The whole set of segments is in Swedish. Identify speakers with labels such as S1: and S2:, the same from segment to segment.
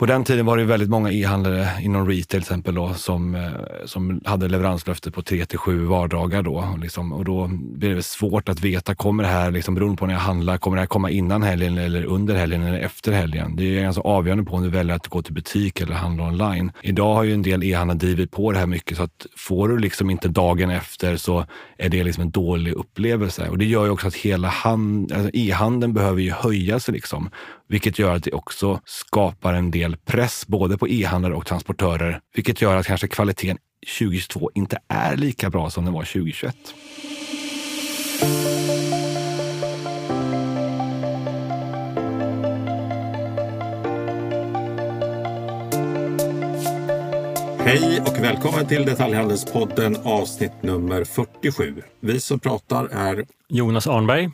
S1: På den tiden var det väldigt många e-handlare inom retail till exempel då, som, eh, som hade leveranslöfte på 3 till 7 vardagar. Då, liksom, och då blir det svårt att veta, kommer det här, liksom, beroende på när jag handlar, kommer det här komma innan helgen eller under helgen eller efter helgen? Det är ganska avgörande på om du väljer att gå till butik eller handla online. Idag har ju en del e-handlare drivit på det här mycket så att får du liksom inte dagen efter så är det liksom en dålig upplevelse. Och det gör ju också att hela hand, alltså e-handeln behöver ju höja sig. Liksom. Vilket gör att det också skapar en del press både på e-handlare och transportörer. Vilket gör att kanske kvaliteten 2022 inte är lika bra som den var 2021.
S2: Hej och välkommen till Detaljhandelspodden avsnitt nummer 47. Vi som pratar är
S3: Jonas Arnberg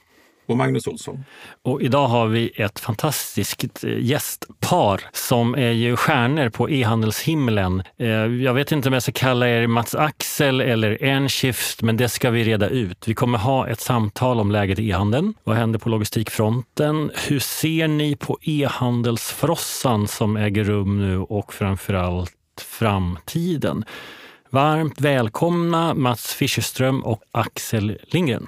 S2: och Magnus Olsson.
S3: Och idag har vi ett fantastiskt eh, gästpar som är ju stjärnor på e-handelshimlen. Eh, jag vet inte om jag ska kalla er Mats Axel eller Enshift, men det ska vi reda ut. Vi kommer ha ett samtal om läget i e-handeln. Vad händer på logistikfronten? Hur ser ni på e-handelsfrossan som äger rum nu och framförallt framtiden? Varmt välkomna Mats Fischerström och Axel Lindgren.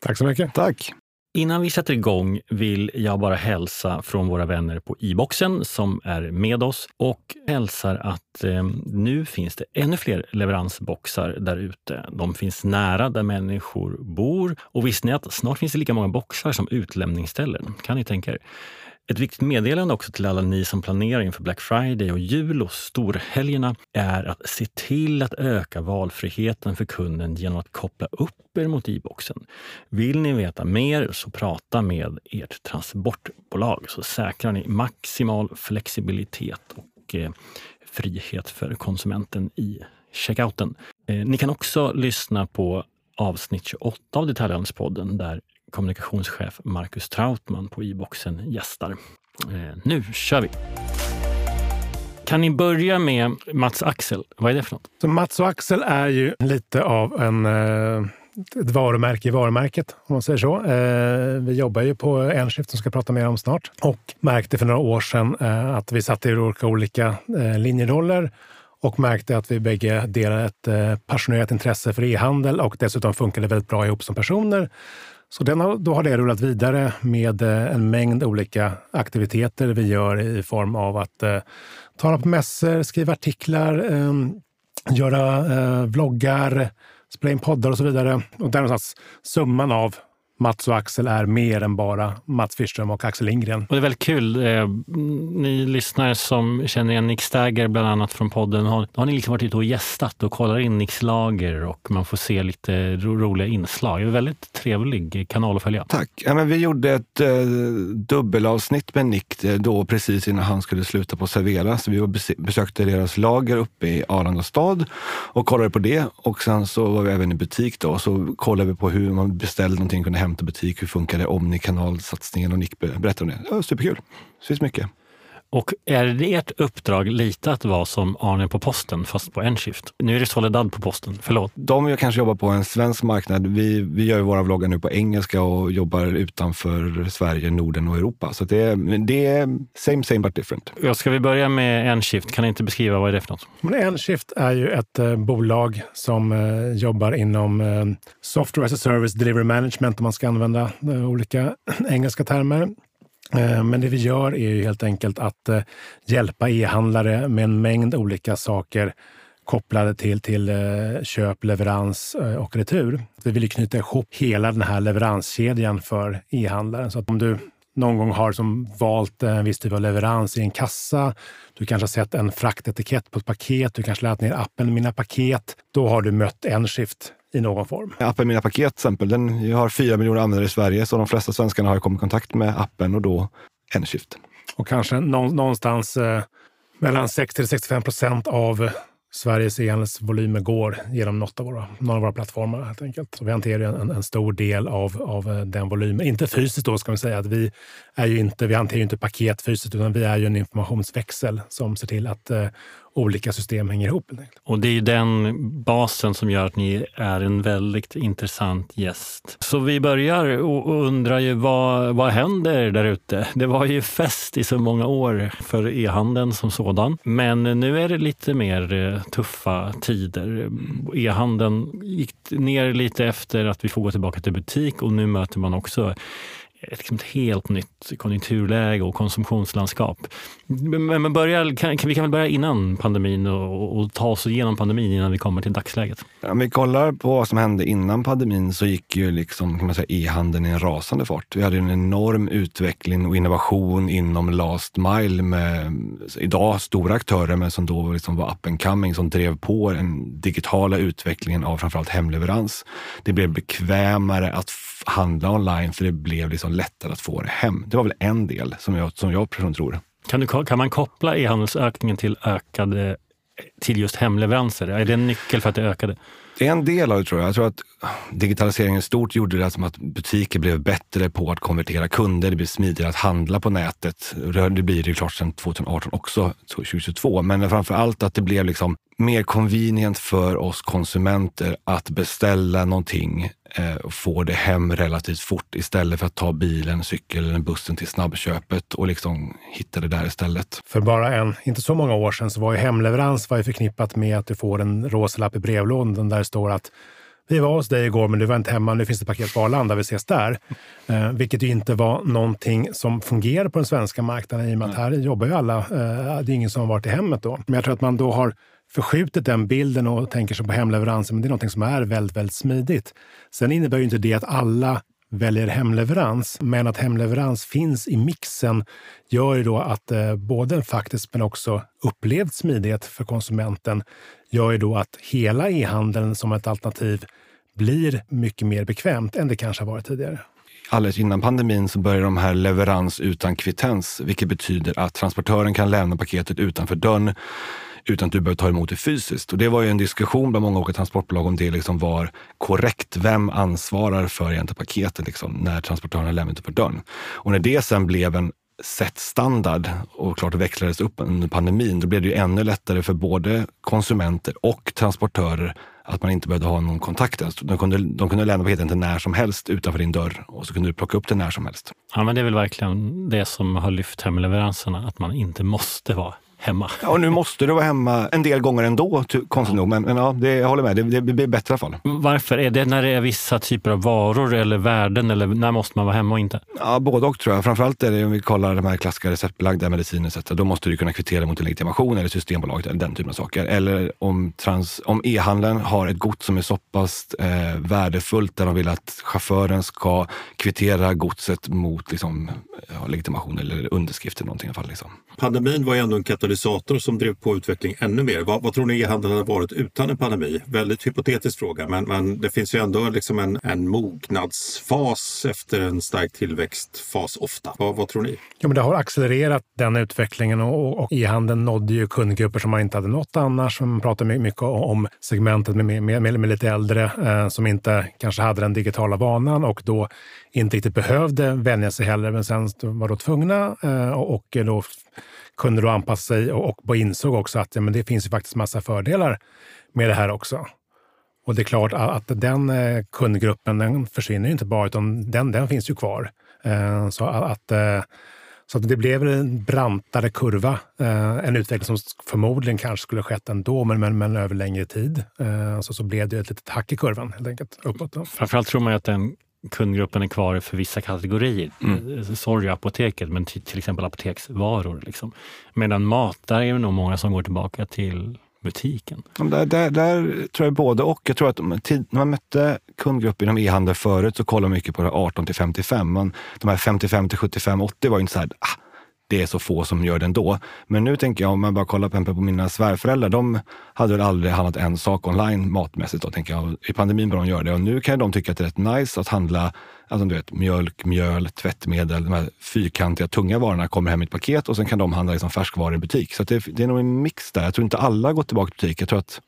S4: Tack så mycket.
S1: Tack.
S3: Innan vi sätter igång vill jag bara hälsa från våra vänner på e-boxen som är med oss och hälsar att eh, nu finns det ännu fler leveransboxar där ute. De finns nära där människor bor och visste ni att snart finns det lika många boxar som utlämningsställen? Kan ni tänka er? Ett viktigt meddelande också till alla ni som planerar inför Black Friday och jul och storhelgerna är att se till att öka valfriheten för kunden genom att koppla upp er mot e-boxen. Vill ni veta mer så prata med ert transportbolag så säkrar ni maximal flexibilitet och eh, frihet för konsumenten i checkouten. Eh, ni kan också lyssna på avsnitt 28 av Detaljhandelspodden där kommunikationschef Marcus Trautman på e-boxen gästar. Eh, nu kör vi! Kan ni börja med Mats Axel? Vad är det för något?
S4: Så Mats och Axel är ju lite av en, eh, ett varumärke i varumärket, om man säger så. Eh, vi jobbar ju på Enskift som ska prata mer om snart och märkte för några år sedan att vi satt i olika, olika linjeroller och märkte att vi bägge delar ett passionerat intresse för e-handel och dessutom funkar det väldigt bra ihop som personer. Så den har, då har det rullat vidare med eh, en mängd olika aktiviteter vi gör i form av att eh, tala på mässor, skriva artiklar, eh, göra eh, vloggar, spela in poddar och så vidare. Och där någonstans summan av Mats och Axel är mer än bara Mats Fischström och Axel Lindgren.
S3: Och det är väldigt kul. Eh, ni lyssnare som känner igen Nick Stagger bland annat från podden, har, har ni liksom varit ute och gästat och kollar in Nicks lager och man får se lite ro roliga inslag. Det är en väldigt trevlig kanal att följa.
S1: Tack. Ja, men vi gjorde ett eh, dubbelavsnitt med Nick eh, då precis innan han skulle sluta på Servera. Så vi besökte deras lager uppe i Arlanda stad och kollade på det. Och sen så var vi även i butik då, så kollade vi på hur man beställde någonting, kunde hämta butik. Hur funkar det? Omnikanalsatsningen och Nick berättar om det. Ja, superkul. Det finns mycket.
S3: Och är det ert uppdrag lite att vara som Arne på posten, fast på en skift? Nu är det Soledad på posten, förlåt.
S1: De kanske jobbar på en svensk marknad. Vi, vi gör våra vloggar nu på engelska och jobbar utanför Sverige, Norden och Europa. Så det, det är same, same but different.
S3: Ja, ska vi börja med en skift? Kan ni inte beskriva vad är det för något?
S4: Men Enskift är ju ett eh, bolag som eh, jobbar inom eh, software as a service delivery management, om man ska använda eh, olika engelska termer. Eh, men det vi gör är ju helt enkelt att eh, hjälpa e-handlare med en mängd olika saker kopplade till, till eh, köp, leverans och retur. Vi vill knyta ihop hela den här leveranskedjan för e-handlaren. Så att om du någon gång har som valt en viss typ av leverans i en kassa, du kanske har sett en fraktetikett på ett paket, du kanske laddat ner appen Mina paket, då har du mött en skift i någon form.
S1: Appen Mina paket till exempel, den har fyra miljoner användare i Sverige, så de flesta svenskarna har kommit i kontakt med appen och då Enskift.
S4: Och kanske någonstans eh, mellan 60 65 procent av Sveriges e-handelsvolymer går genom något av våra, någon av våra plattformar. helt enkelt. Så vi hanterar en, en stor del av, av eh, den volymen. Inte fysiskt då, ska man säga. Att vi, är ju inte, vi hanterar ju inte paket fysiskt, utan vi är ju en informationsväxel som ser till att eh, olika system hänger ihop.
S3: Och det är den basen som gör att ni är en väldigt intressant gäst. Så vi börjar och undrar ju vad, vad händer där ute? Det var ju fest i så många år för e-handeln som sådan. Men nu är det lite mer eh, tuffa tider. E-handeln gick ner lite efter att vi får gå tillbaka till butik och nu möter man också ett, liksom ett helt nytt konjunkturläge och konsumtionslandskap. Men, men börja, kan, kan, vi kan väl börja innan pandemin och, och, ta oss igenom pandemin innan vi kommer till dagsläget.
S1: Om vi kollar på vad som hände innan pandemin så gick ju liksom, kan man säga, e-handeln i en rasande fart. Vi hade en enorm utveckling och innovation inom last mile med idag stora aktörer men som då liksom var up and coming som drev på den digitala utvecklingen av framförallt hemleverans. Det blev bekvämare att handla online för det blev liksom lättare att få det hem. Det var väl en del som jag, som jag personligen tror.
S3: Kan, du, kan man koppla e-handelsökningen till ökade till just hemleveranser? Är det en nyckel för att det ökade?
S1: Det är en del av det tror jag. Jag tror att digitaliseringen stort gjorde det som att butiker blev bättre på att konvertera kunder. Det blev smidigare att handla på nätet. Det blir det klart sedan 2018 också, 2022. Men framför allt att det blev liksom mer convenient för oss konsumenter att beställa någonting och få det hem relativt fort istället för att ta bilen, cykeln eller bussen till snabbköpet och liksom hitta det där istället.
S4: För bara en, inte så många år sedan så var ju hemleverans var ju förknippat med att du får en rosa lapp i brevlådan där det står att vi var hos dig igår, men du var inte hemma. Nu finns det paket på Arlanda. Vi ses där. Eh, vilket ju inte var någonting som fungerar på den svenska marknaden i och med att här jobbar ju alla. Eh, det är ingen som har varit i hemmet då. Men jag tror att man då har förskjutit den bilden och tänker sig på hemleveranser, men det är något som är väldigt, väldigt smidigt. Sen innebär ju inte det att alla väljer hemleverans, men att hemleverans finns i mixen gör ju då att eh, både faktiskt men också upplevd smidighet för konsumenten gör ju då att hela e-handeln som ett alternativ blir mycket mer bekvämt än det kanske har varit tidigare.
S1: Alldeles innan pandemin så började de här leverans utan kvittens, vilket betyder att transportören kan lämna paketet utanför dörren utan att du behöver ta emot det fysiskt. Och det var ju en diskussion bland många olika transportbolag om det liksom var korrekt. Vem ansvarar för egentligen paketet liksom, när transportören lämnar utanför dörren? Och när det sen blev en sett standard och klart växlades upp under pandemin, då blev det ju ännu lättare för både konsumenter och transportörer att man inte behövde ha någon kontakt ens. De kunde, de kunde lämna paketet när som helst utanför din dörr och så kunde du plocka upp det när som helst.
S3: Ja, men det är väl verkligen det som har lyft hemleveranserna, att man inte måste vara hemma.
S1: Ja, och nu måste du vara hemma en del gånger ändå, konstigt nog. Men, men ja, det, jag håller med, det, det blir bättre i alla fall.
S3: Varför? Är det när det är vissa typer av varor eller värden eller när måste man vara hemma och inte?
S1: Ja, både och tror jag. Framförallt är det om vi kollar de här klassiska receptbelagda mediciner, då måste du kunna kvittera mot en legitimation eller Systembolaget eller den typen av saker. Eller om, trans, om e-handeln har ett gods som är så pass eh, värdefullt där de vill att chauffören ska kvittera godset mot liksom, ja, legitimation eller underskrift eller någonting i alla fall. Liksom.
S2: Pandemin var ju ändå en katalysator som drev på utveckling ännu mer. Vad, vad tror ni e-handeln hade varit utan en pandemi? Väldigt hypotetisk fråga, men, men det finns ju ändå liksom en, en mognadsfas efter en stark tillväxtfas ofta. Vad, vad tror ni?
S4: Ja, men det har accelererat den utvecklingen och, och e-handeln nådde ju kundgrupper som man inte hade nått annars. Man pratar mycket om segmentet med, med, med, med lite äldre eh, som inte kanske hade den digitala vanan och då inte riktigt behövde vänja sig heller, men sen var då tvungna eh, och då kunde då anpassa sig och, och insåg också att ja, men det finns ju faktiskt massa fördelar med det här också. Och det är klart att den eh, kundgruppen den försvinner inte bara, utan den, den finns ju kvar. Eh, så att, eh, så att det blev en brantare kurva. Eh, en utveckling som förmodligen kanske skulle skett ändå, men, men, men över längre tid. Eh, så, så blev det ett litet hack i kurvan helt enkelt uppåt.
S3: Framförallt tror man att den kundgruppen är kvar för vissa kategorier. Mm. Sorry apoteket, men till, till exempel apoteksvaror. Liksom. Medan mat, där är det nog många som går tillbaka till butiken.
S1: Där, där, där tror jag både och. Jag tror att när man mötte kundgrupper inom e-handel förut så kollade man mycket på det 18 till 55. Man, de här 55 till 75, 80 var inte så här, ah, det är så få som gör det ändå. Men nu tänker jag, om man bara kollar på, på mina svärföräldrar, de hade väl aldrig handlat en sak online matmässigt. Då, tänker jag. I pandemin började de göra det och nu kan de tycka att det är rätt nice att handla alltså, du vet, mjölk, mjöl, tvättmedel. De här fyrkantiga, tunga varorna kommer hem i ett paket och sen kan de handla liksom färskvaror i butik. Så det, det, är nog en mix där. Jag tror inte alla går tillbaka till butik. Jag tror att...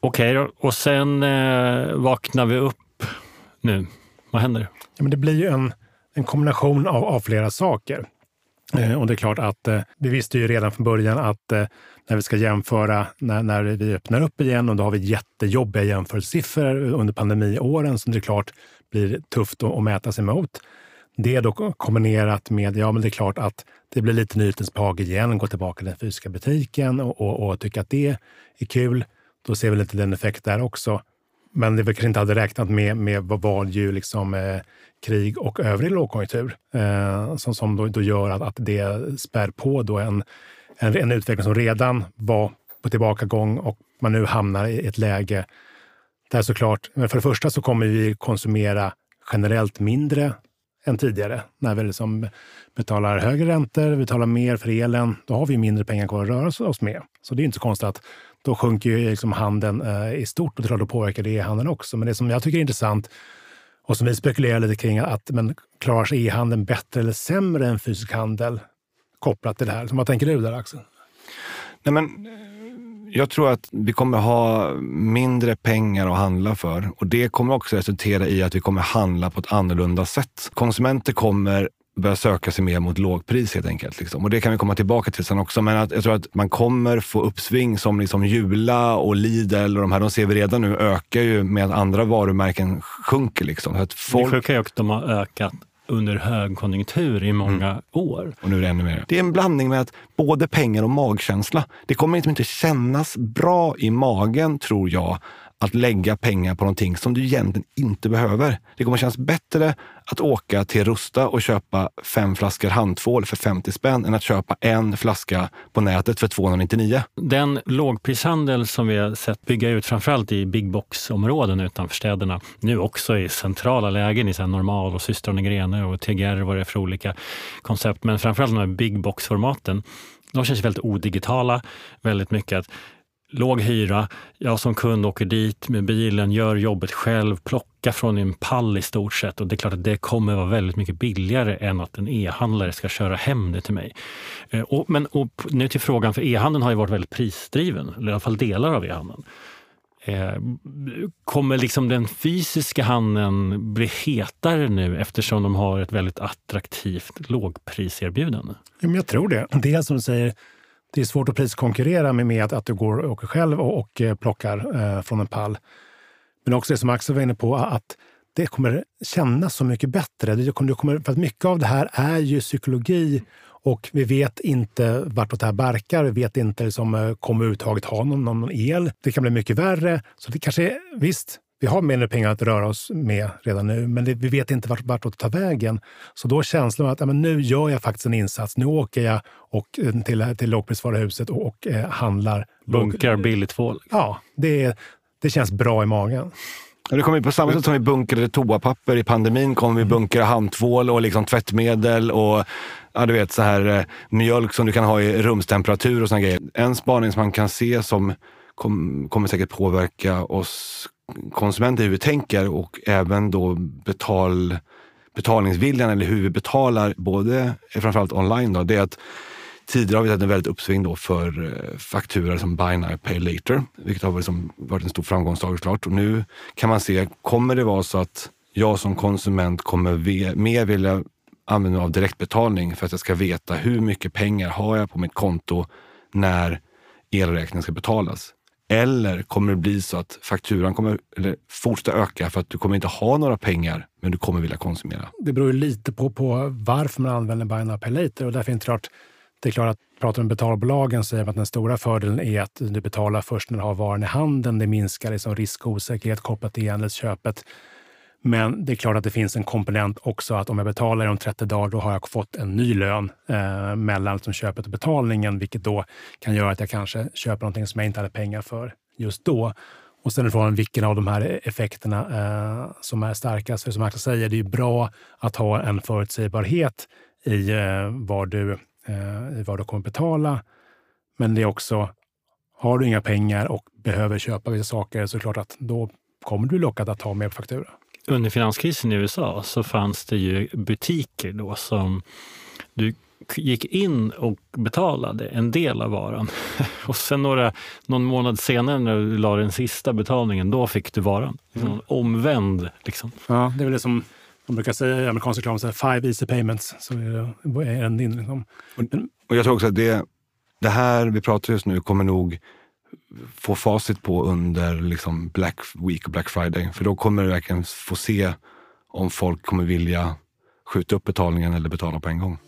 S3: Okej, okay, och sen eh, vaknar vi upp nu. Vad händer?
S4: Ja, men det blir ju en, en kombination av, av flera saker. Eh, och det är klart att eh, vi visste ju redan från början att eh, när vi ska jämföra när, när vi öppnar upp igen och då har vi jättejobbiga jämförelsesiffror under pandemiåren som det är klart blir tufft att, att mäta sig mot. Det då kombinerat med, ja men det är klart att det blir lite nyhetens pag igen, gå tillbaka till den fysiska butiken och, och, och tycka att det är kul. Då ser vi lite den effekt där också. Men det vi kanske inte hade räknat med, med var ju liksom eh, krig och övrig lågkonjunktur eh, som, som då, då gör att, att det spär på då en, en, en utveckling som redan var på tillbakagång och man nu hamnar i ett läge där såklart, men för det första så kommer vi konsumera generellt mindre än tidigare. När vi liksom betalar högre räntor, vi betalar mer för elen, då har vi mindre pengar kvar att röra oss med. Så det är inte så konstigt att då sjunker ju liksom handeln eh, i stort och då påverkar det e-handeln också. Men det som jag tycker är intressant och som vi spekulerar lite kring, att men klarar sig e-handeln bättre eller sämre än fysisk handel kopplat till det här? Så vad tänker du där Axel?
S1: Nej, men, jag tror att vi kommer ha mindre pengar att handla för och det kommer också resultera i att vi kommer handla på ett annorlunda sätt. Konsumenter kommer börja söka sig mer mot lågpris helt enkelt. Liksom. Och det kan vi komma tillbaka till sen också. Men att, jag tror att man kommer få uppsving som liksom Jula och Lidl och de här, de ser vi redan nu ökar ju med att andra varumärken sjunker. Liksom. att
S3: folk... Det sjuka är att de har ökat under högkonjunktur i många mm. år.
S1: Och nu är det ännu mer. Det är en blandning med att både pengar och magkänsla. Det kommer liksom inte kännas bra i magen, tror jag, att lägga pengar på någonting som du egentligen inte behöver. Det kommer kännas bättre att åka till Rusta och köpa fem flaskor handtvål för 50 spänn än att köpa en flaska på nätet för 299.
S3: Den lågprishandel som vi har sett bygga ut framförallt i big box-områden utanför städerna, nu också i centrala lägen i så Normal och Systrarna Grene och TGR vad det är för olika koncept, men framförallt de här big box-formaten de känns väldigt odigitala. Väldigt mycket att låg hyra. Jag som kund åker dit med bilen, gör jobbet själv, plockar från en pall i stort sett. Och det är klart att det kommer vara väldigt mycket billigare än att en e-handlare ska köra hem det till mig. Eh, och, men och nu till frågan, för e-handeln har ju varit väldigt prisdriven, eller i alla fall delar av e-handeln. Eh, kommer liksom den fysiska handeln bli hetare nu eftersom de har ett väldigt attraktivt lågpriserbjudande?
S4: Jag tror det. Dels som du säger, det är svårt att priskonkurrera med, med att du går och åker själv och, och eh, plockar eh, från en pall. Men också det som Axel var inne på, att det kommer kännas så mycket bättre. Det kommer, det kommer, för att mycket av det här är ju psykologi och vi vet inte vartåt det här barkar. Vi vet inte liksom, eh, kommer vi överhuvudtaget ha någon, någon el. Det kan bli mycket värre. Så det kanske, visst, vi har mindre pengar att röra oss med redan nu, men det, vi vet inte vart, vart det tar vägen. Så då känslan att ja, men nu gör jag faktiskt en insats. Nu åker jag och, eh, till, till lågprisvaruhuset och, och eh, handlar.
S3: Bunkar billigt tvål.
S4: Ja, det, det känns bra i magen.
S1: Det kommer på samma sätt som vi bunkrade toapapper i pandemin kommer vi bunkra handtvål och liksom tvättmedel och ja, du vet, så här, eh, mjölk som du kan ha i rumstemperatur och såna grejer. En spaning som man kan se som kom, kommer säkert påverka oss konsumenter hur vi tänker och även då betal, betalningsviljan eller hur vi betalar, både eh, framförallt online, då, det är att Tidigare har vi sett en väldigt uppsving då för eh, fakturor som Buy Now, Pay Later, vilket har liksom varit en stor framgångssaga såklart. Och nu kan man se, kommer det vara så att jag som konsument kommer mer vilja använda mig av direktbetalning för att jag ska veta hur mycket pengar har jag på mitt konto när elräkningen ska betalas? Eller kommer det bli så att fakturan kommer eller fortsätta öka för att du kommer inte ha några pengar, men du kommer vilja konsumera?
S4: Det beror lite på, på varför man använder Buy Now Pay Later. Och därför är det klart, det är klart att pratar om betalbolagen säger man att den stora fördelen är att du betalar först när du har varan i handen. Det minskar liksom risk och osäkerhet kopplat till e-handelsköpet. Men det är klart att det finns en komponent också att om jag betalar om 30 dagar, då har jag fått en ny lön eh, mellan liksom köpet och betalningen, vilket då kan göra att jag kanske köper någonting som jag inte hade pengar för just då. Och sen är frågan vilken av de här effekterna eh, som är starkast. För som Axel säger, det är bra att ha en förutsägbarhet i eh, vad, du, eh, vad du kommer betala. Men det är också, har du inga pengar och behöver köpa vissa saker så är det klart att då kommer du lockad att ta mer faktura
S3: under finanskrisen i USA så fanns det ju butiker då som du gick in och betalade en del av varan. Och sen några, någon månad senare när du la den sista betalningen, då fick du varan. Mm. Omvänd. Liksom.
S4: Ja, det är väl det som De brukar säga i amerikansk reklam så här, five easy payments. Så är det en din. Liksom.
S1: Och jag tror också att det, det här vi pratar just nu kommer nog få facit på under liksom Black Week och Black Friday. För då kommer du verkligen få se om folk kommer vilja skjuta upp betalningen eller betala på en gång.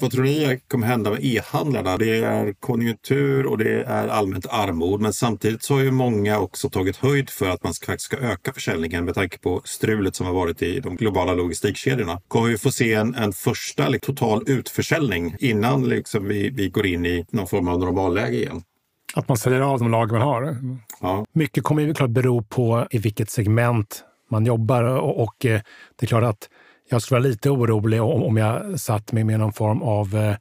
S2: Vad tror ni kommer hända med e-handlarna? Det är konjunktur och det är allmänt armod. Men samtidigt så har ju många också tagit höjd för att man faktiskt ska öka försäljningen med tanke på strulet som har varit i de globala logistikkedjorna. Kommer vi få se en, en första liksom, total utförsäljning innan liksom, vi, vi går in i någon form av normalläge igen?
S4: Att man säljer av de lager man har. Ja. Mycket kommer ju klart bero på i vilket segment man jobbar och, och eh, det är klart att jag skulle vara lite orolig om, om jag satt mig med någon form av eh,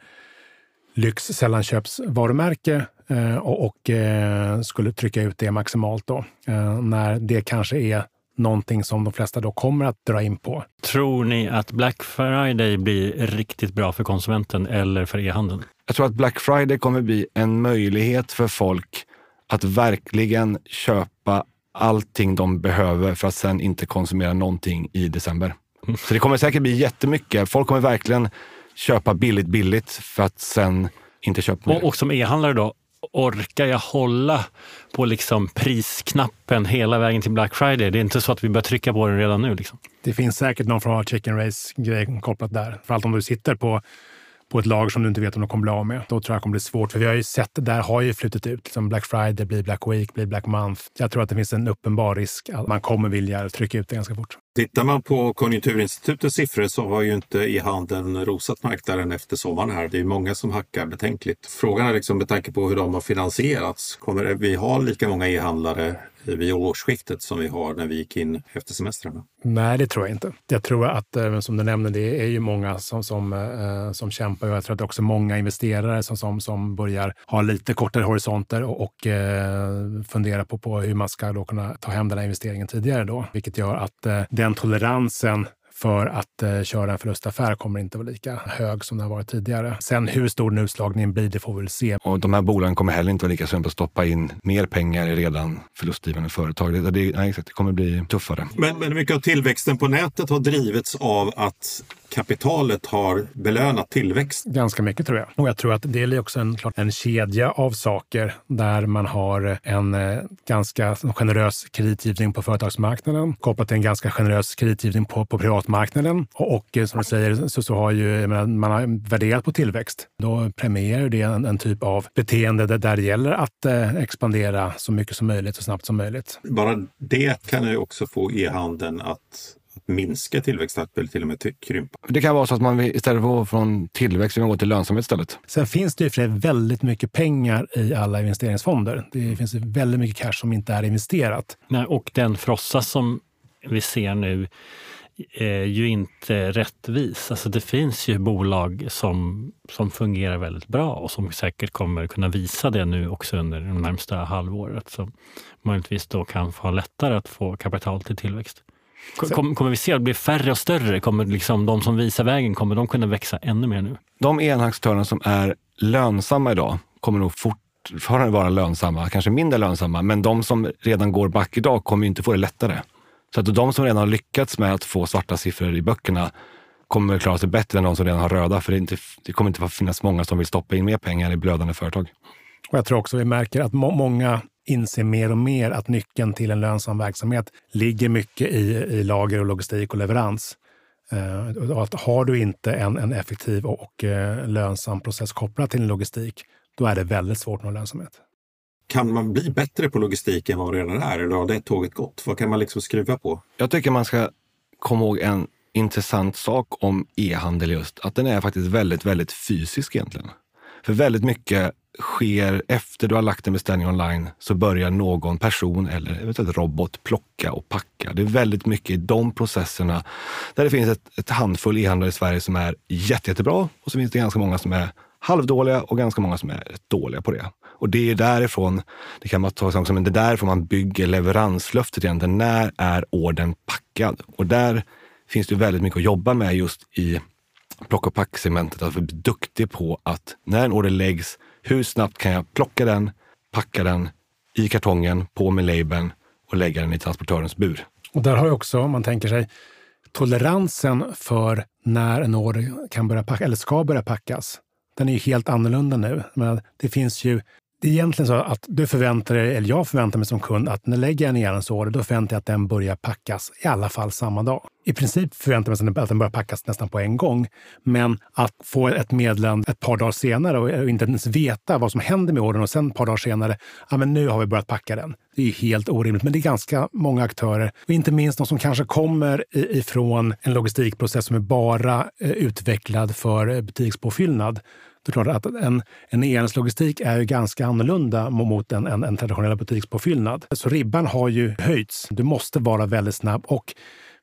S4: lyx sällanköpsvarumärke eh, och, och eh, skulle trycka ut det maximalt då. Eh, när det kanske är någonting som de flesta då kommer att dra in på.
S3: Tror ni att Black Friday blir riktigt bra för konsumenten eller för e-handeln?
S1: Jag tror att Black Friday kommer bli en möjlighet för folk att verkligen köpa allting de behöver för att sen inte konsumera någonting i december. Så det kommer säkert bli jättemycket. Folk kommer verkligen köpa billigt, billigt för att sen inte köpa
S3: mer. Och, och som e-handlare då, orkar jag hålla på liksom prisknappen hela vägen till Black Friday? Det är inte så att vi börjar trycka på den redan nu. Liksom.
S4: Det finns säkert någon form av chicken race-grej kopplat där. Framförallt om du sitter på på ett lag som du inte vet om de kommer bli av med. Då tror jag det kommer bli svårt. För vi har ju sett det där har ju flutit ut. Liksom Black Friday blir Black Week, blir Black Month. Jag tror att det finns en uppenbar risk att man kommer vilja trycka ut det ganska fort.
S2: Tittar man på Konjunkturinstitutets siffror så har ju inte e-handeln rosat marknaden efter sommaren här. Det är många som hackar betänkligt. Frågan är liksom med tanke på hur de har finansierats. Kommer vi ha lika många e-handlare vid årsskiftet som vi har när vi gick in efter semestrarna?
S4: Nej, det tror jag inte. Jag tror att, eh, som du nämnde, det är ju många som, som, eh, som kämpar och jag tror att det är också många investerare som, som, som börjar ha lite kortare horisonter och, och eh, fundera på, på hur man ska då kunna ta hem den här investeringen tidigare då, vilket gör att eh, den toleransen för att eh, köra en förlustaffär kommer inte vara lika hög som det har varit tidigare. Sen hur stor den utslagningen blir, det får vi väl se.
S1: Och de här bolagen kommer heller inte vara lika sugna på att stoppa in mer pengar i redan förlustdrivande företag. Det, det, nej, det kommer bli tuffare.
S2: Men, men mycket av tillväxten på nätet har drivits av att kapitalet har belönat tillväxt.
S4: Ganska mycket tror jag. Och jag tror att det är också en, klart, en kedja av saker där man har en eh, ganska generös kreditgivning på företagsmarknaden kopplat till en ganska generös kreditgivning på, på privatmarknaden. Och, och eh, som du säger så, så har ju menar, man har värderat på tillväxt. Då premierar det en, en typ av beteende där, där det gäller att eh, expandera så mycket som möjligt så snabbt som möjligt.
S2: Bara det kan ju också få e-handeln att minska tillväxttakten eller till och med krympa.
S1: Det kan vara så att man istället för att gå från tillväxt vill gå till lönsamhet istället.
S4: Sen finns det ju för väldigt mycket pengar i alla investeringsfonder. Det finns väldigt mycket cash som inte är investerat.
S3: Nej, och den frossa som vi ser nu är ju inte rättvis. Alltså det finns ju bolag som, som fungerar väldigt bra och som säkert kommer kunna visa det nu också under det närmsta halvåret. Som möjligtvis då kan få lättare att få kapital till tillväxt. Kommer, kommer vi se att det blir färre och större? Kommer liksom de som visar vägen, kommer de kunna växa ännu mer nu?
S1: De enaktörerna som är lönsamma idag kommer nog fortfarande vara lönsamma, kanske mindre lönsamma, men de som redan går back idag kommer inte få det lättare. Så att de som redan har lyckats med att få svarta siffror i böckerna kommer klara sig bättre än de som redan har röda, för det, inte, det kommer inte finnas många som vill stoppa in mer pengar i blödande företag.
S4: Och jag tror också vi märker att må många inser mer och mer att nyckeln till en lönsam verksamhet ligger mycket i, i lager och logistik och leverans. Och att har du inte en, en effektiv och, och uh, lönsam process kopplad till en logistik, då är det väldigt svårt att nå lönsamhet.
S2: Kan man bli bättre på logistik än vad det redan är? Eller har det tåget gått? Vad kan man liksom skruva på?
S1: Jag tycker man ska komma ihåg en intressant sak om e-handel just, att den är faktiskt väldigt, väldigt fysisk egentligen. För väldigt mycket sker efter du har lagt en beställning online så börjar någon person eller eventuellt robot plocka och packa. Det är väldigt mycket i de processerna där det finns ett, ett handfull e-handlare i Sverige som är jätte, jättebra och så finns det ganska många som är halvdåliga och ganska många som är dåliga på det. Och det är därifrån, det kan man ta som, men det är därifrån man bygger leveranslöftet egentligen. När är orden packad? Och där finns det väldigt mycket att jobba med just i plocka-och-pack-segmentet. Att bli duktig på att när en order läggs hur snabbt kan jag plocka den, packa den i kartongen, på med labeln och lägga den i transportörens bur?
S4: Och där har ju också, om man tänker sig, toleransen för när en order kan börja packa, eller ska börja packas, den är ju helt annorlunda nu. Men det finns ju det är egentligen så att du förväntar dig, eller jag förväntar mig som kund, att när jag lägger en e-handelsorder, då förväntar jag att den börjar packas i alla fall samma dag. I princip förväntar jag mig att den börjar packas nästan på en gång. Men att få ett meddelande ett par dagar senare och inte ens veta vad som händer med ordern och sen ett par dagar senare, ja men nu har vi börjat packa den. Det är helt orimligt, men det är ganska många aktörer. Och inte minst de som kanske kommer ifrån en logistikprocess som är bara eh, utvecklad för eh, butikspåfyllnad det är klart att en, en e-handelslogistik är ju ganska annorlunda mot en, en, en traditionell butikspåfyllnad. Så ribban har ju höjts. Du måste vara väldigt snabb och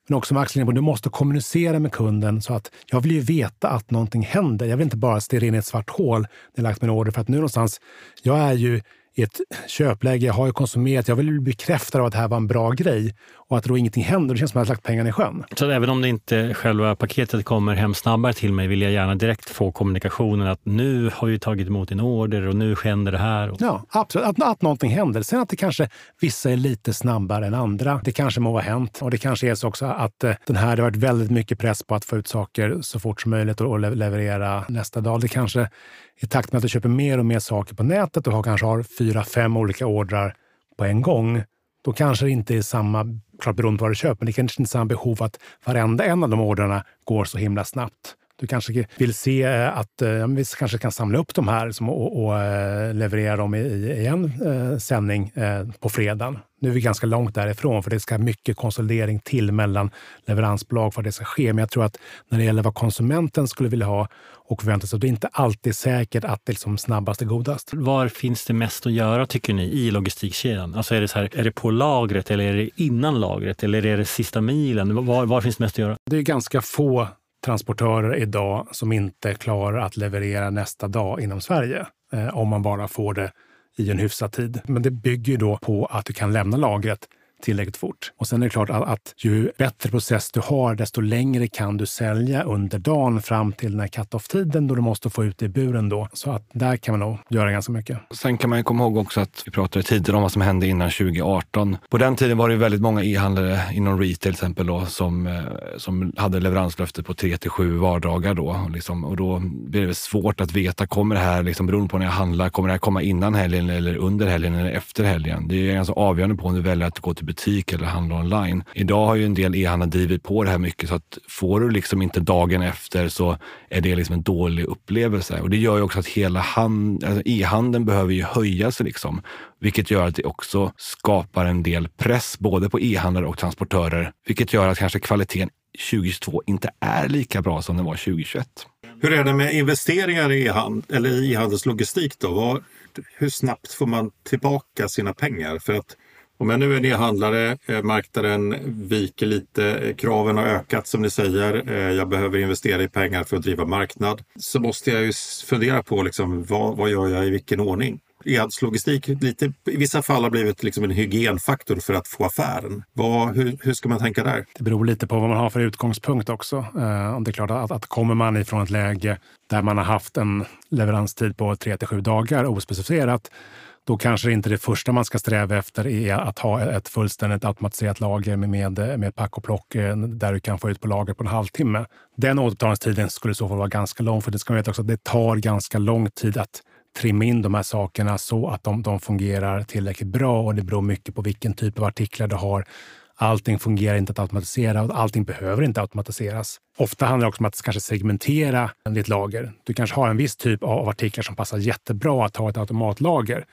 S4: men också med Axel du måste kommunicera med kunden så att jag vill ju veta att någonting händer. Jag vill inte bara stirra in i ett svart hål när jag lagt min order för att nu någonstans, jag är ju i ett köpläge, jag har ju konsumerat, jag vill bli bekräftad av att det här var en bra grej och att då ingenting händer. Det känns som att jag har lagt pengarna i sjön.
S3: Så även om det inte själva paketet kommer hem snabbare till mig vill jag gärna direkt få kommunikationen att nu har vi tagit emot en order och nu händer det här. Och...
S4: Ja, absolut. Att, att någonting händer. Sen att det kanske vissa är lite snabbare än andra. Det kanske må ha hänt och det kanske är så också att eh, den här, det har varit väldigt mycket press på att få ut saker så fort som möjligt och, och leverera nästa dag. Det kanske i takt med att du köper mer och mer saker på nätet och har, kanske har fyra, fem olika ordrar på en gång, då kanske det inte är samma, klart beroende på vad du köper, men det kanske inte är samma behov att varenda en av de ordrarna går så himla snabbt. Du kanske vill se eh, att ja, vi kanske kan samla upp de här och, och eh, leverera dem i, i en eh, sändning eh, på fredagen. Nu är vi ganska långt därifrån för det ska mycket konsolidering till mellan leveransbolag för att det ska ske. Men jag tror att när det gäller vad konsumenten skulle vilja ha och förvänta sig, det är inte alltid säkert att det liksom snabbast är godast.
S3: Var finns det mest att göra tycker ni i logistikkedjan? Alltså är det, så här, är det på lagret eller är det innan lagret eller är det sista milen? Var, var finns det mest att göra?
S4: Det är ganska få transportörer idag som inte klarar att leverera nästa dag inom Sverige. Eh, om man bara får det i en hyfsad tid. Men det bygger då på att du kan lämna lagret tillräckligt fort. Och sen är det klart att, att ju bättre process du har, desto längre kan du sälja under dagen fram till den här cut-off-tiden då du måste få ut det i buren då. Så att där kan man nog göra ganska mycket.
S1: Sen kan man ju komma ihåg också att vi pratade tidigare om vad som hände innan 2018. På den tiden var det väldigt många e-handlare inom retail till exempel då, som, eh, som hade leveranslöfte på 3 till 7 vardagar då. Liksom, och då blir det svårt att veta, kommer det här, liksom, beroende på när jag handlar, kommer det här komma innan helgen eller under helgen eller efter helgen? Det är ganska avgörande på om du väljer att gå till butik eller handla online. Idag har ju en del e-handlare drivit på det här mycket så att får du liksom inte dagen efter så är det liksom en dålig upplevelse. Och det gör ju också att hela hand, alltså e-handeln behöver ju höja sig liksom. Vilket gör att det också skapar en del press både på e-handlare och transportörer. Vilket gör att kanske kvaliteten 2022 inte är lika bra som den var 2021.
S2: Hur är det med investeringar i e-handel eller e-handelslogistik då? Var, hur snabbt får man tillbaka sina pengar? För att om jag nu är e-handlare, eh, marknaden viker lite, eh, kraven har ökat som ni säger, eh, jag behöver investera i pengar för att driva marknad. Så måste jag ju fundera på liksom, vad, vad gör jag i vilken ordning? E-handelslogistik lite, i vissa fall har blivit liksom en hygienfaktor för att få affären. Vad, hur, hur, ska man tänka där?
S4: Det beror lite på vad man har för utgångspunkt också. Eh, det är klart att, att kommer man ifrån ett läge där man har haft en leveranstid på 3 till 7 dagar ospecificerat då kanske inte det första man ska sträva efter är att ha ett fullständigt automatiserat lager med, med, med pack och plock eh, där du kan få ut på lager på en halvtimme. Den återbetalningstiden skulle i så fall vara ganska lång, för det ska man veta också att det tar ganska lång tid att trimma in de här sakerna så att de, de fungerar tillräckligt bra och det beror mycket på vilken typ av artiklar du har. Allting fungerar inte att automatisera och allting behöver inte automatiseras. Ofta handlar det också om att kanske segmentera ditt lager. Du kanske har en viss typ av artiklar som passar jättebra att ha ett automatlager.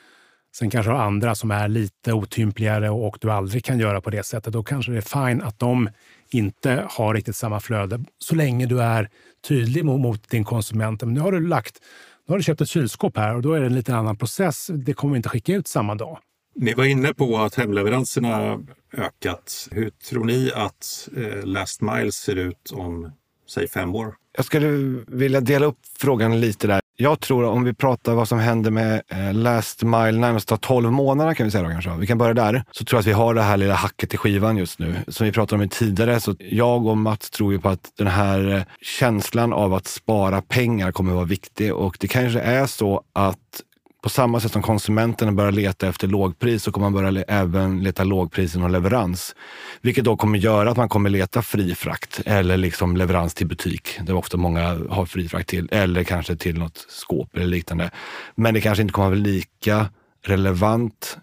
S4: Sen kanske du har andra som är lite otympligare och du aldrig kan göra på det sättet. Då kanske det är fine att de inte har riktigt samma flöde så länge du är tydlig mot din konsument. Men nu har du lagt nu har du köpt ett kylskåp här och då är det en lite annan process. Det kommer vi inte skicka ut samma dag.
S2: Ni var inne på att hemleveranserna ökat. Hur tror ni att eh, Last Mile ser ut om, säg fem år?
S1: Jag skulle vilja dela upp frågan lite där. Jag tror om vi pratar vad som händer med eh, last mile närmsta 12 månaderna kan vi säga då kanske. Vi kan börja där. Så tror jag att vi har det här lilla hacket i skivan just nu. Som vi pratade om tidigare. Så jag och Mats tror ju på att den här eh, känslan av att spara pengar kommer att vara viktig. Och det kanske är så att på samma sätt som konsumenterna börjar leta efter lågpris så kommer man börja även leta lågpris inom leverans. Vilket då kommer göra att man kommer leta fri frakt eller liksom leverans till butik, där ofta många har fri frakt till, eller kanske till något skåp eller liknande. Men det kanske inte kommer att vara lika relevant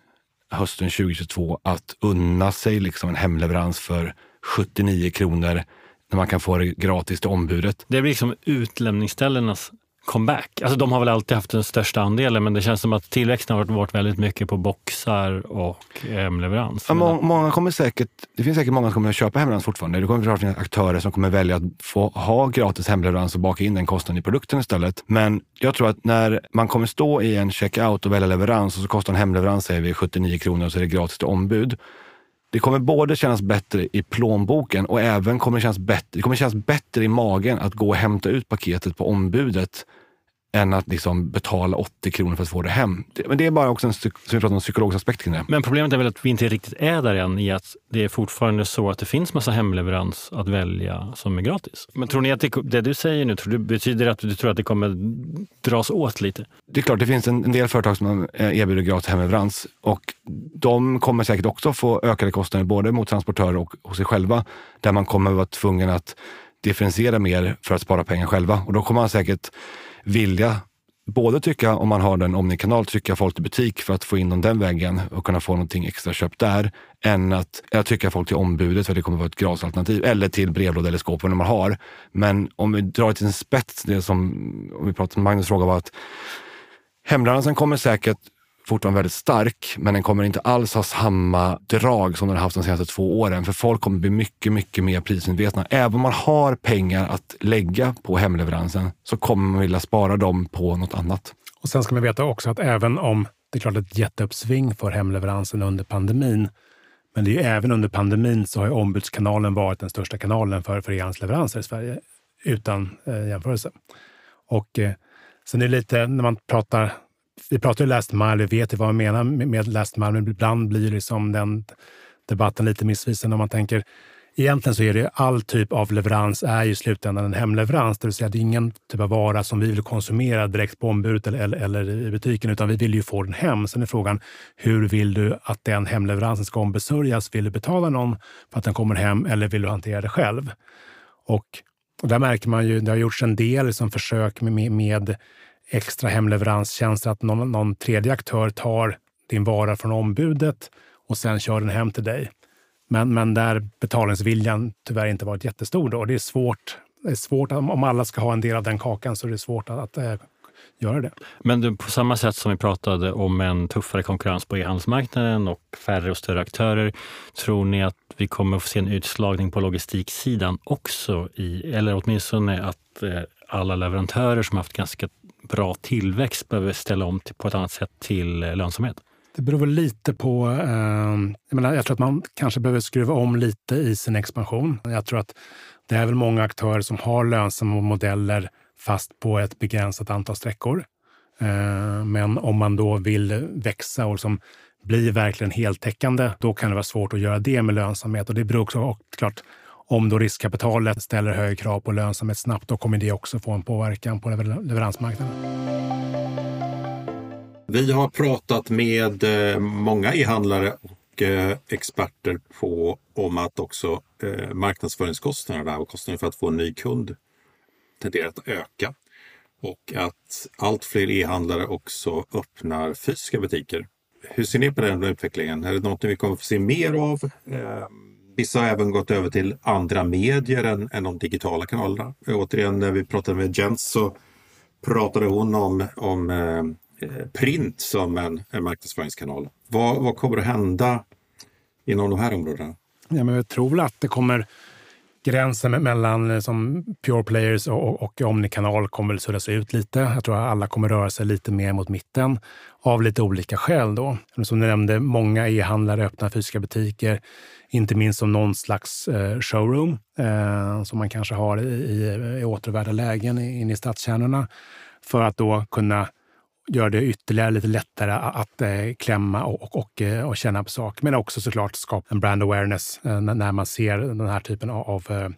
S1: hösten 2022 att unna sig liksom en hemleverans för 79 kronor när man kan få det gratis till ombudet.
S3: Det blir liksom utlämningsställenas comeback. Alltså de har väl alltid haft den största andelen men det känns som att tillväxten har varit väldigt mycket på boxar och eh, hemleverans.
S1: Ja, må, många kommer säkert, det finns säkert många som kommer att köpa hemleverans fortfarande. Det kommer att finnas aktörer som kommer välja att få ha gratis hemleverans och baka in den kostnaden i produkten istället. Men jag tror att när man kommer stå i en checkout och välja leverans och så kostar en hemleverans säger vi 79 kronor och så är det gratis till ombud det kommer både kännas bättre i plånboken och även kommer kännas bättre, det kommer kännas bättre i magen att gå och hämta ut paketet på ombudet än att liksom betala 80 kronor för att få det hem. Men det är bara också en, som vi pratar om, psykologisk aspekt kring det.
S3: Men problemet är väl att vi inte riktigt är där än i att det är fortfarande så att det finns massa hemleverans att välja som är gratis. Men tror ni att det, det du säger nu, tror du, betyder att du tror att det kommer dras åt lite?
S1: Det är klart, det finns en, en del företag som erbjuder gratis hemleverans och de kommer säkert också få ökade kostnader både mot transportörer och hos sig själva, där man kommer vara tvungen att differentiera mer för att spara pengar själva. Och då kommer man säkert vilja både tycka, om man har den omnikanal, trycka folk till butik för att få in dem den vägen och kunna få någonting extra köpt där, än att eh, jag tycker folk till ombudet för att det kommer vara ett grasalternativ eller till brevlåda eller skåp, vad man har. Men om vi drar det till en spets, det som om vi pratade, Magnus fråga var att hemleveransen kommer säkert fortfarande väldigt stark, men den kommer inte alls ha samma drag som den har haft de senaste två åren. För folk kommer bli mycket, mycket mer prismedvetna. Även om man har pengar att lägga på hemleveransen så kommer man vilja spara dem på något annat.
S4: Och Sen ska man veta också att även om det är klart ett jätteuppsving för hemleveransen under pandemin, men det är ju även under pandemin så har ju ombudskanalen varit den största kanalen för, för e-handelsleveranser i Sverige, utan eh, jämförelse. Och eh, sen är det lite, när man pratar vi pratar ju last mile, vi vet ju vad man menar med last mile, men ibland blir liksom den debatten lite missvisande om man tänker Egentligen så är det all typ av leverans är ju i slutändan en hemleverans, det vill säga det är ingen typ av vara som vi vill konsumera direkt på ombudet eller, eller, eller, i butiken, utan vi vill ju få den hem. Sen är frågan, hur vill du att den hemleveransen ska ombesörjas? Vill du betala någon för att den kommer hem eller vill du hantera det själv? Och, och där märker man ju, det har gjorts en del liksom försök med, med extra hemleveranstjänster, att någon, någon tredje aktör tar din vara från ombudet och sen kör den hem till dig. Men, men där betalningsviljan tyvärr inte varit jättestor. Då. Och det är svårt, det är svårt om alla ska ha en del av den kakan så är det svårt att, att äh, göra det.
S3: Men du, på samma sätt som vi pratade om en tuffare konkurrens på e-handelsmarknaden och färre och större aktörer, tror ni att vi kommer att få se en utslagning på logistiksidan också? I, eller åtminstone att eh, alla leverantörer som haft ganska bra tillväxt behöver ställa om till, på ett annat sätt till eh, lönsamhet?
S4: Det beror väl lite på... Eh, jag, menar, jag tror att man kanske behöver skruva om lite i sin expansion. Jag tror att det är väl många aktörer som har lönsamma modeller fast på ett begränsat antal sträckor. Eh, men om man då vill växa och liksom bli verkligen heltäckande, då kan det vara svårt att göra det med lönsamhet. Och det beror också klart om då riskkapitalet ställer högre krav på lönsamhet snabbt, då kommer det också få en påverkan på leveransmarknaden.
S2: Vi har pratat med eh, många e-handlare och eh, experter på om att också eh, marknadsföringskostnaderna och kostnaden för att få en ny kund tenderar att öka. Och att allt fler e-handlare också öppnar fysiska butiker. Hur ser ni på den utvecklingen? Är det något vi kommer att få se mer av? Ehm, Vissa har även gått över till andra medier än, än de digitala kanalerna. Återigen, när vi pratade med Jens så pratade hon om, om eh, eh, print som en, en marknadsföringskanal. Vad, vad kommer att hända inom de här områdena?
S4: Ja, men jag tror att det kommer gränsen mellan eh, som pure players och, och omnikanal kommer att suddas ut lite. Jag tror att alla kommer röra sig lite mer mot mitten av lite olika skäl. Då. Som du nämnde, många e-handlare öppnar fysiska butiker inte minst som någon slags eh, showroom eh, som man kanske har i, i, i återvärda lägen inne i stadskärnorna för att då kunna göra det ytterligare lite lättare att eh, klämma och, och, och, eh, och, känna på saker. Men också såklart skapa en brand awareness eh, när man ser den här typen av, av, eh,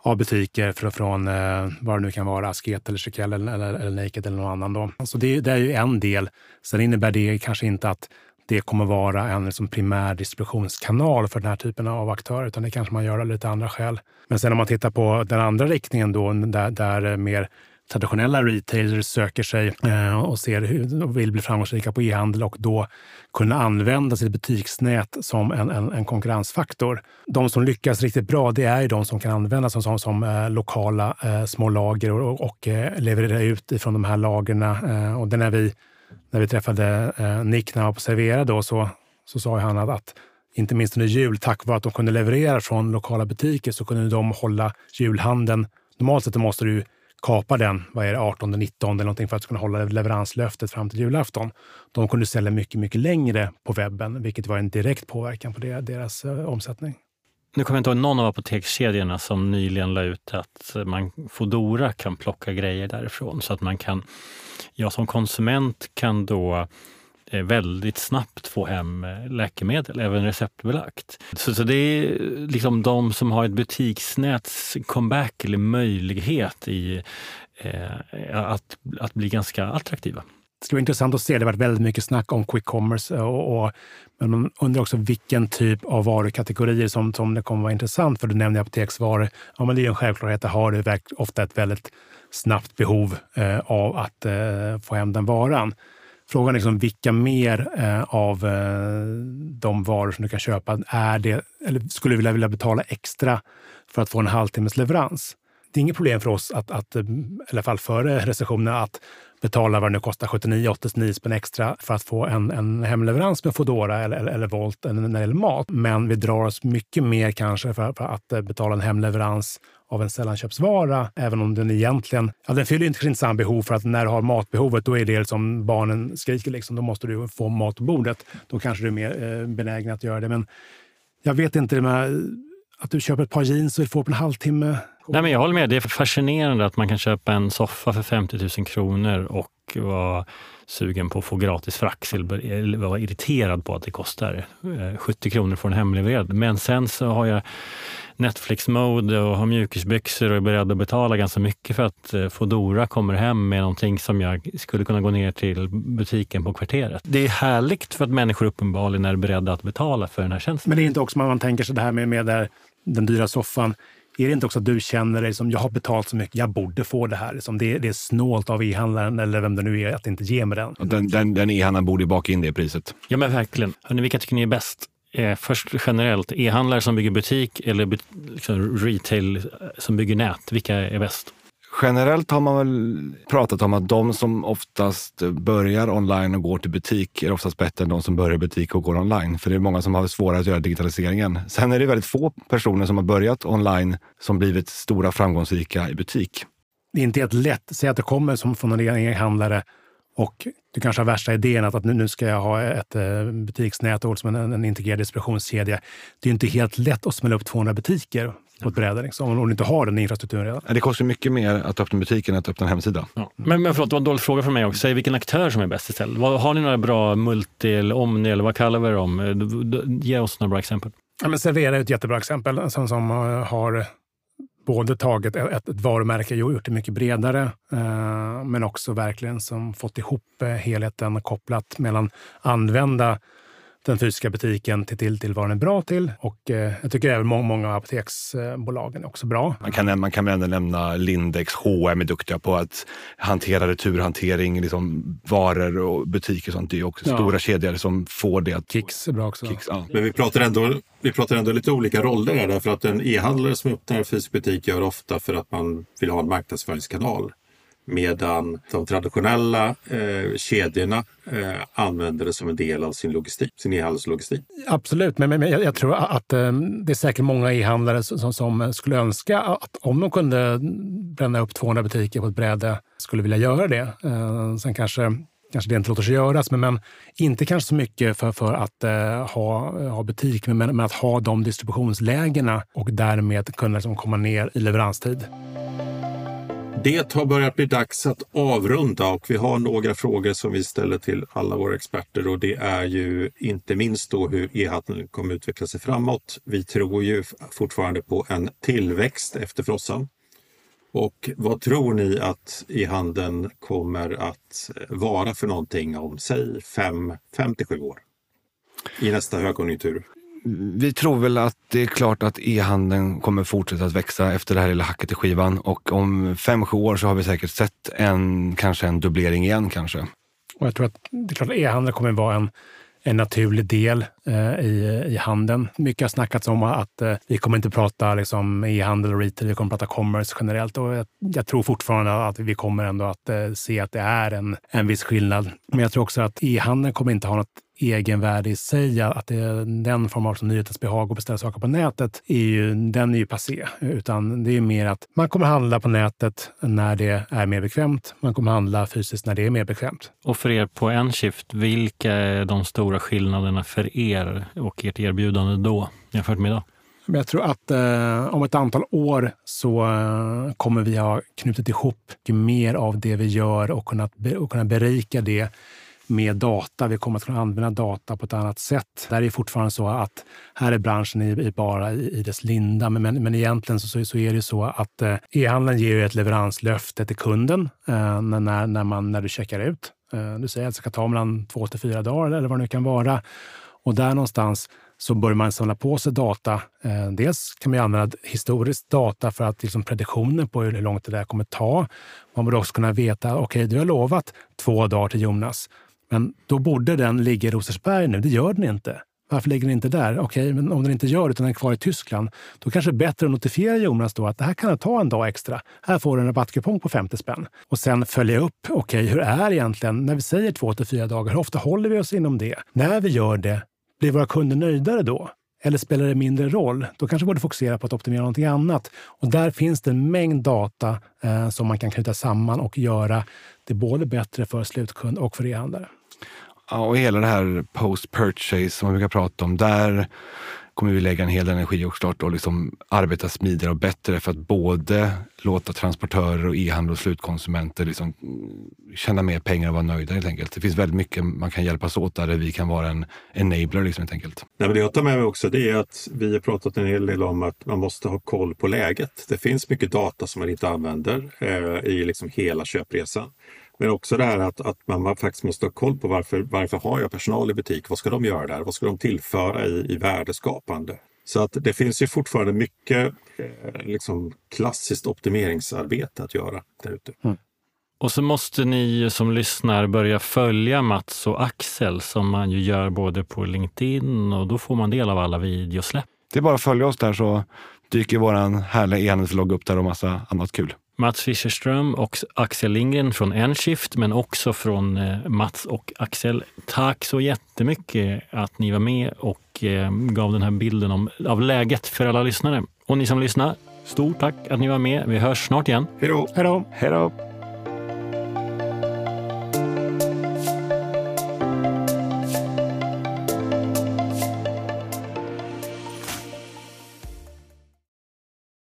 S4: av butiker för, från eh, vad det nu kan vara, Asket eller Chiquelle eller, eller, eller Naked eller någon annan. Då. Så det, det är ju en del. Sen innebär det kanske inte att det kommer vara en liksom primär distributionskanal för den här typen av aktörer, utan det kanske man gör av lite andra skäl. Men sen om man tittar på den andra riktningen då, där, där mer traditionella retailers söker sig eh, och ser hur, och vill bli framgångsrika på e-handel och då kunna använda sitt butiksnät som en, en, en, konkurrensfaktor. De som lyckas riktigt bra, det är ju de som kan användas som, som, som eh, lokala eh, små lager och, och eh, leverera ut ifrån de här lagren. Eh, och det är när vi, när vi träffade eh, Nick när han var på Servera då, så, så sa han att, att inte minst under jul, tack vare att de kunde leverera från lokala butiker så kunde de hålla julhandeln. Normalt sett måste du kapa den, vad är det, 18, 19 eller någonting för att kunna hålla leveranslöftet fram till julafton. De kunde sälja mycket, mycket längre på webben, vilket var en direkt påverkan på deras eh, omsättning.
S3: Nu kommer jag inte ihåg någon av apotekskedjorna som nyligen la ut att man Fodora kan plocka grejer därifrån så att man kan, jag som konsument kan då eh, väldigt snabbt få hem eh, läkemedel, även receptbelagt. Så, så det är liksom de som har ett butiksnäts comeback eller möjlighet i eh, att, att bli ganska attraktiva.
S4: Det skulle vara intressant att se. Det har varit väldigt mycket snack om quick commerce. Eh, och, och, men man undrar också vilken typ av varukategorier som, som det kommer vara intressant. För du nämnde apoteksvaror. Ja, men det är en självklarhet. Det har du ofta ett väldigt snabbt behov eh, av att eh, få hem den varan. Frågan är liksom vilka mer eh, av eh, de varor som du kan köpa är det, eller skulle du vilja, vilja betala extra för att få en halvtimmes leverans? Det är inget problem för oss, att, att, mm, i alla fall före recessionen, att betala vad det nu kostar, 79-89 spänn extra för att få en, en hemleverans med Foodora eller, eller, eller Volt när det gäller mat. Men vi drar oss mycket mer kanske för, för att eh, betala en hemleverans av en sällanköpsvara, även om den egentligen... Ja, den fyller inte samma behov för att när du har matbehovet, då är det som liksom barnen skriker. Liksom, då måste du få mat på bordet. Då kanske du är mer eh, benägen att göra det. Men jag vet inte, med, att du köper ett par jeans och vill få på en halvtimme.
S3: Nej, men jag håller med. Det är fascinerande att man kan köpa en soffa för 50 000 kronor och vara sugen på att få gratis frakt eller vara irriterad på att det kostar eh, 70 kronor för en hemleverad. Men sen så har jag Netflix-mode och har mjukisbyxor och är beredd att betala ganska mycket för att eh, Fodora kommer hem med någonting som jag skulle kunna gå ner till butiken på kvarteret. Det är härligt för att människor uppenbarligen är beredda att betala för den här tjänsten.
S4: Men det är inte också man tänker sig det här med, med den dyra soffan. Är det inte också att du känner dig som jag har betalat så mycket, jag borde få det här. Liksom det, det är snålt av e-handlaren eller vem det nu är att inte ge mig den.
S1: Den, den, den e-handlaren borde baka in det priset.
S3: Ja men verkligen. Hörrni, vilka tycker ni är bäst? Eh, först generellt, e-handlare som bygger butik eller liksom retail som bygger nät? Vilka är bäst?
S1: Generellt har man väl pratat om att de som oftast börjar online och går till butik är oftast bättre än de som börjar butik och går online. För det är många som har svårare att göra digitaliseringen. Sen är det väldigt få personer som har börjat online som blivit stora framgångsrika i butik.
S4: Det är inte helt lätt. Säg att det kommer som från en e-handlare och du kanske har värsta idén att, att nu ska jag ha ett eh, butiksnät och som en, en integrerad distributionskedja. Det är inte helt lätt att smälla upp 200 butiker på ett bräde liksom, om du inte har den infrastrukturen redan.
S1: Det kostar mycket mer att öppna butiken än att öppna en hemsida.
S3: Ja. Men, men förlåt, det var en dålig fråga för mig också. Säg vilken aktör som är bäst istället. Har ni några bra multi eller omni eller vad kallar vi dem? Ge oss några bra exempel.
S4: Ja, men Servera är ett jättebra exempel som, som eh, har både tagit ett, ett varumärke och gjort det mycket bredare, eh, men också verkligen som fått ihop eh, helheten kopplat mellan använda den fysiska butiken till, till, till vad den är bra till. Och eh, jag tycker även många, många av apoteksbolagen är också bra.
S1: Man kan, man kan även nämna Lindex, H&M är duktiga på att hantera returhantering, liksom varor och butiker och sånt. Det är också ja. stora kedjor som får det att...
S4: Kicks är bra också.
S1: Kicks, ja.
S2: Men vi pratar, ändå, vi pratar ändå lite olika roller här, därför att en e-handlare som öppnar en fysisk butik gör ofta för att man vill ha en marknadsföringskanal. Medan de traditionella eh, kedjorna eh, använder det som en del av sin logistik, sin e-handelslogistik.
S4: Absolut, men, men jag, jag, tror att eh, det är säkert många e-handlare som, som, eh, skulle önska att om de kunde bränna upp 200 butiker på ett bräde skulle vilja göra det. Eh, sen kanske kanske det inte låter sig göras, men, men inte kanske så mycket för, för att eh, ha, ha butik, men, men att ha de distributionslägena och därmed kunna liksom komma ner i leveranstid.
S2: Det har börjat bli dags att avrunda och vi har några frågor som vi ställer till alla våra experter och det är ju inte minst då hur e-handeln kommer utveckla sig framåt. Vi tror ju fortfarande på en tillväxt efter frossan. Och vad tror ni att e-handeln kommer att eh, vara för någonting om, säg 5-7 år? I nästa högkonjunktur?
S1: Vi tror väl att det är klart att e-handeln kommer fortsätta att växa efter det här lilla hacket i skivan och om fem, sju år så har vi säkert sett en, kanske en dubblering igen kanske.
S4: Och jag tror att det är klart att e-handeln kommer vara en en naturlig del eh, i, i handeln. Mycket har snackats om att eh, vi kommer inte prata liksom, e-handel och retail, vi kommer prata commerce generellt. Och jag, jag, tror fortfarande att vi kommer ändå att eh, se att det är en, en viss skillnad. Men jag tror också att e-handeln kommer inte ha något egenvärde i sig. Att det är den form av nyhetens behag och beställa saker på nätet, är ju, den är ju passé. Utan det är mer att man kommer handla på nätet när det är mer bekvämt. Man kommer handla fysiskt när det är mer bekvämt.
S3: Och för er på Enshift, vilka är de stora skillnaderna för er och ert erbjudande då jämfört med idag?
S4: Jag tror att eh, om ett antal år så eh, kommer vi ha knutit ihop mer av det vi gör och kunnat, och kunna berika det med data. Vi kommer att kunna använda data på ett annat sätt. Där är det fortfarande så att här är branschen i, i bara i, i, dess linda, men, men, men egentligen så, så är det så att eh, e-handeln ger ett leveranslöfte till kunden eh, när, när, man, när du checkar ut. Eh, du säger att det ska ta mellan två till fyra dagar eller vad det nu kan vara. Och där någonstans så börjar man samla på sig data. Eh, dels kan man använda historisk data för att liksom prediktioner på hur långt det där kommer ta. Man borde också kunna veta, okej, okay, du har lovat två dagar till Jonas. Men då borde den ligga i Rosersberg nu. Det gör den inte. Varför ligger den inte där? Okej, men om den inte gör det utan den är kvar i Tyskland, då kanske det är bättre att notifiera Jonas då att det här kan ta en dag extra. Här får du en rabattkupong på 50 spänn. Och sen följa upp. Okej, hur är egentligen, när vi säger två till fyra dagar, hur ofta håller vi oss inom det? När vi gör det, blir våra kunder nöjdare då? Eller spelar det mindre roll? Då kanske vi borde fokusera på att optimera någonting annat. Och där finns det en mängd data eh, som man kan knyta samman och göra det både bättre för slutkund och för e-handlare.
S1: Ja, och hela det här post-purchase som man brukar prata om, där kommer vi lägga en hel del energi och klart och liksom arbeta smidigare och bättre för att både låta transportörer och e-handel och slutkonsumenter liksom tjäna mer pengar och vara nöjda helt enkelt. Det finns väldigt mycket man kan hjälpas åt där vi kan vara en enabler liksom, helt enkelt.
S2: Nej, men det jag tar med mig också det är att vi har pratat en hel del om att man måste ha koll på läget. Det finns mycket data som man inte använder eh, i liksom hela köpresan. Men också det här att, att man faktiskt måste ha koll på varför, varför har jag personal i butik? Vad ska de göra där? Vad ska de tillföra i, i värdeskapande? Så att det finns ju fortfarande mycket eh, liksom klassiskt optimeringsarbete att göra där ute. Mm.
S3: Och så måste ni som lyssnar börja följa Mats och Axel som man ju gör både på LinkedIn och då får man del av alla videosläpp.
S1: Det är bara att följa oss där så dyker vår härliga e-handelslogg upp där och massa annat kul.
S3: Mats Fischerström och Axel Lindgren från Enshift, men också från eh, Mats och Axel. Tack så jättemycket att ni var med och eh, gav den här bilden om, av läget för alla lyssnare. Och ni som lyssnar, stort tack att ni var med. Vi hörs snart igen.
S2: Hej då!
S1: Hej då!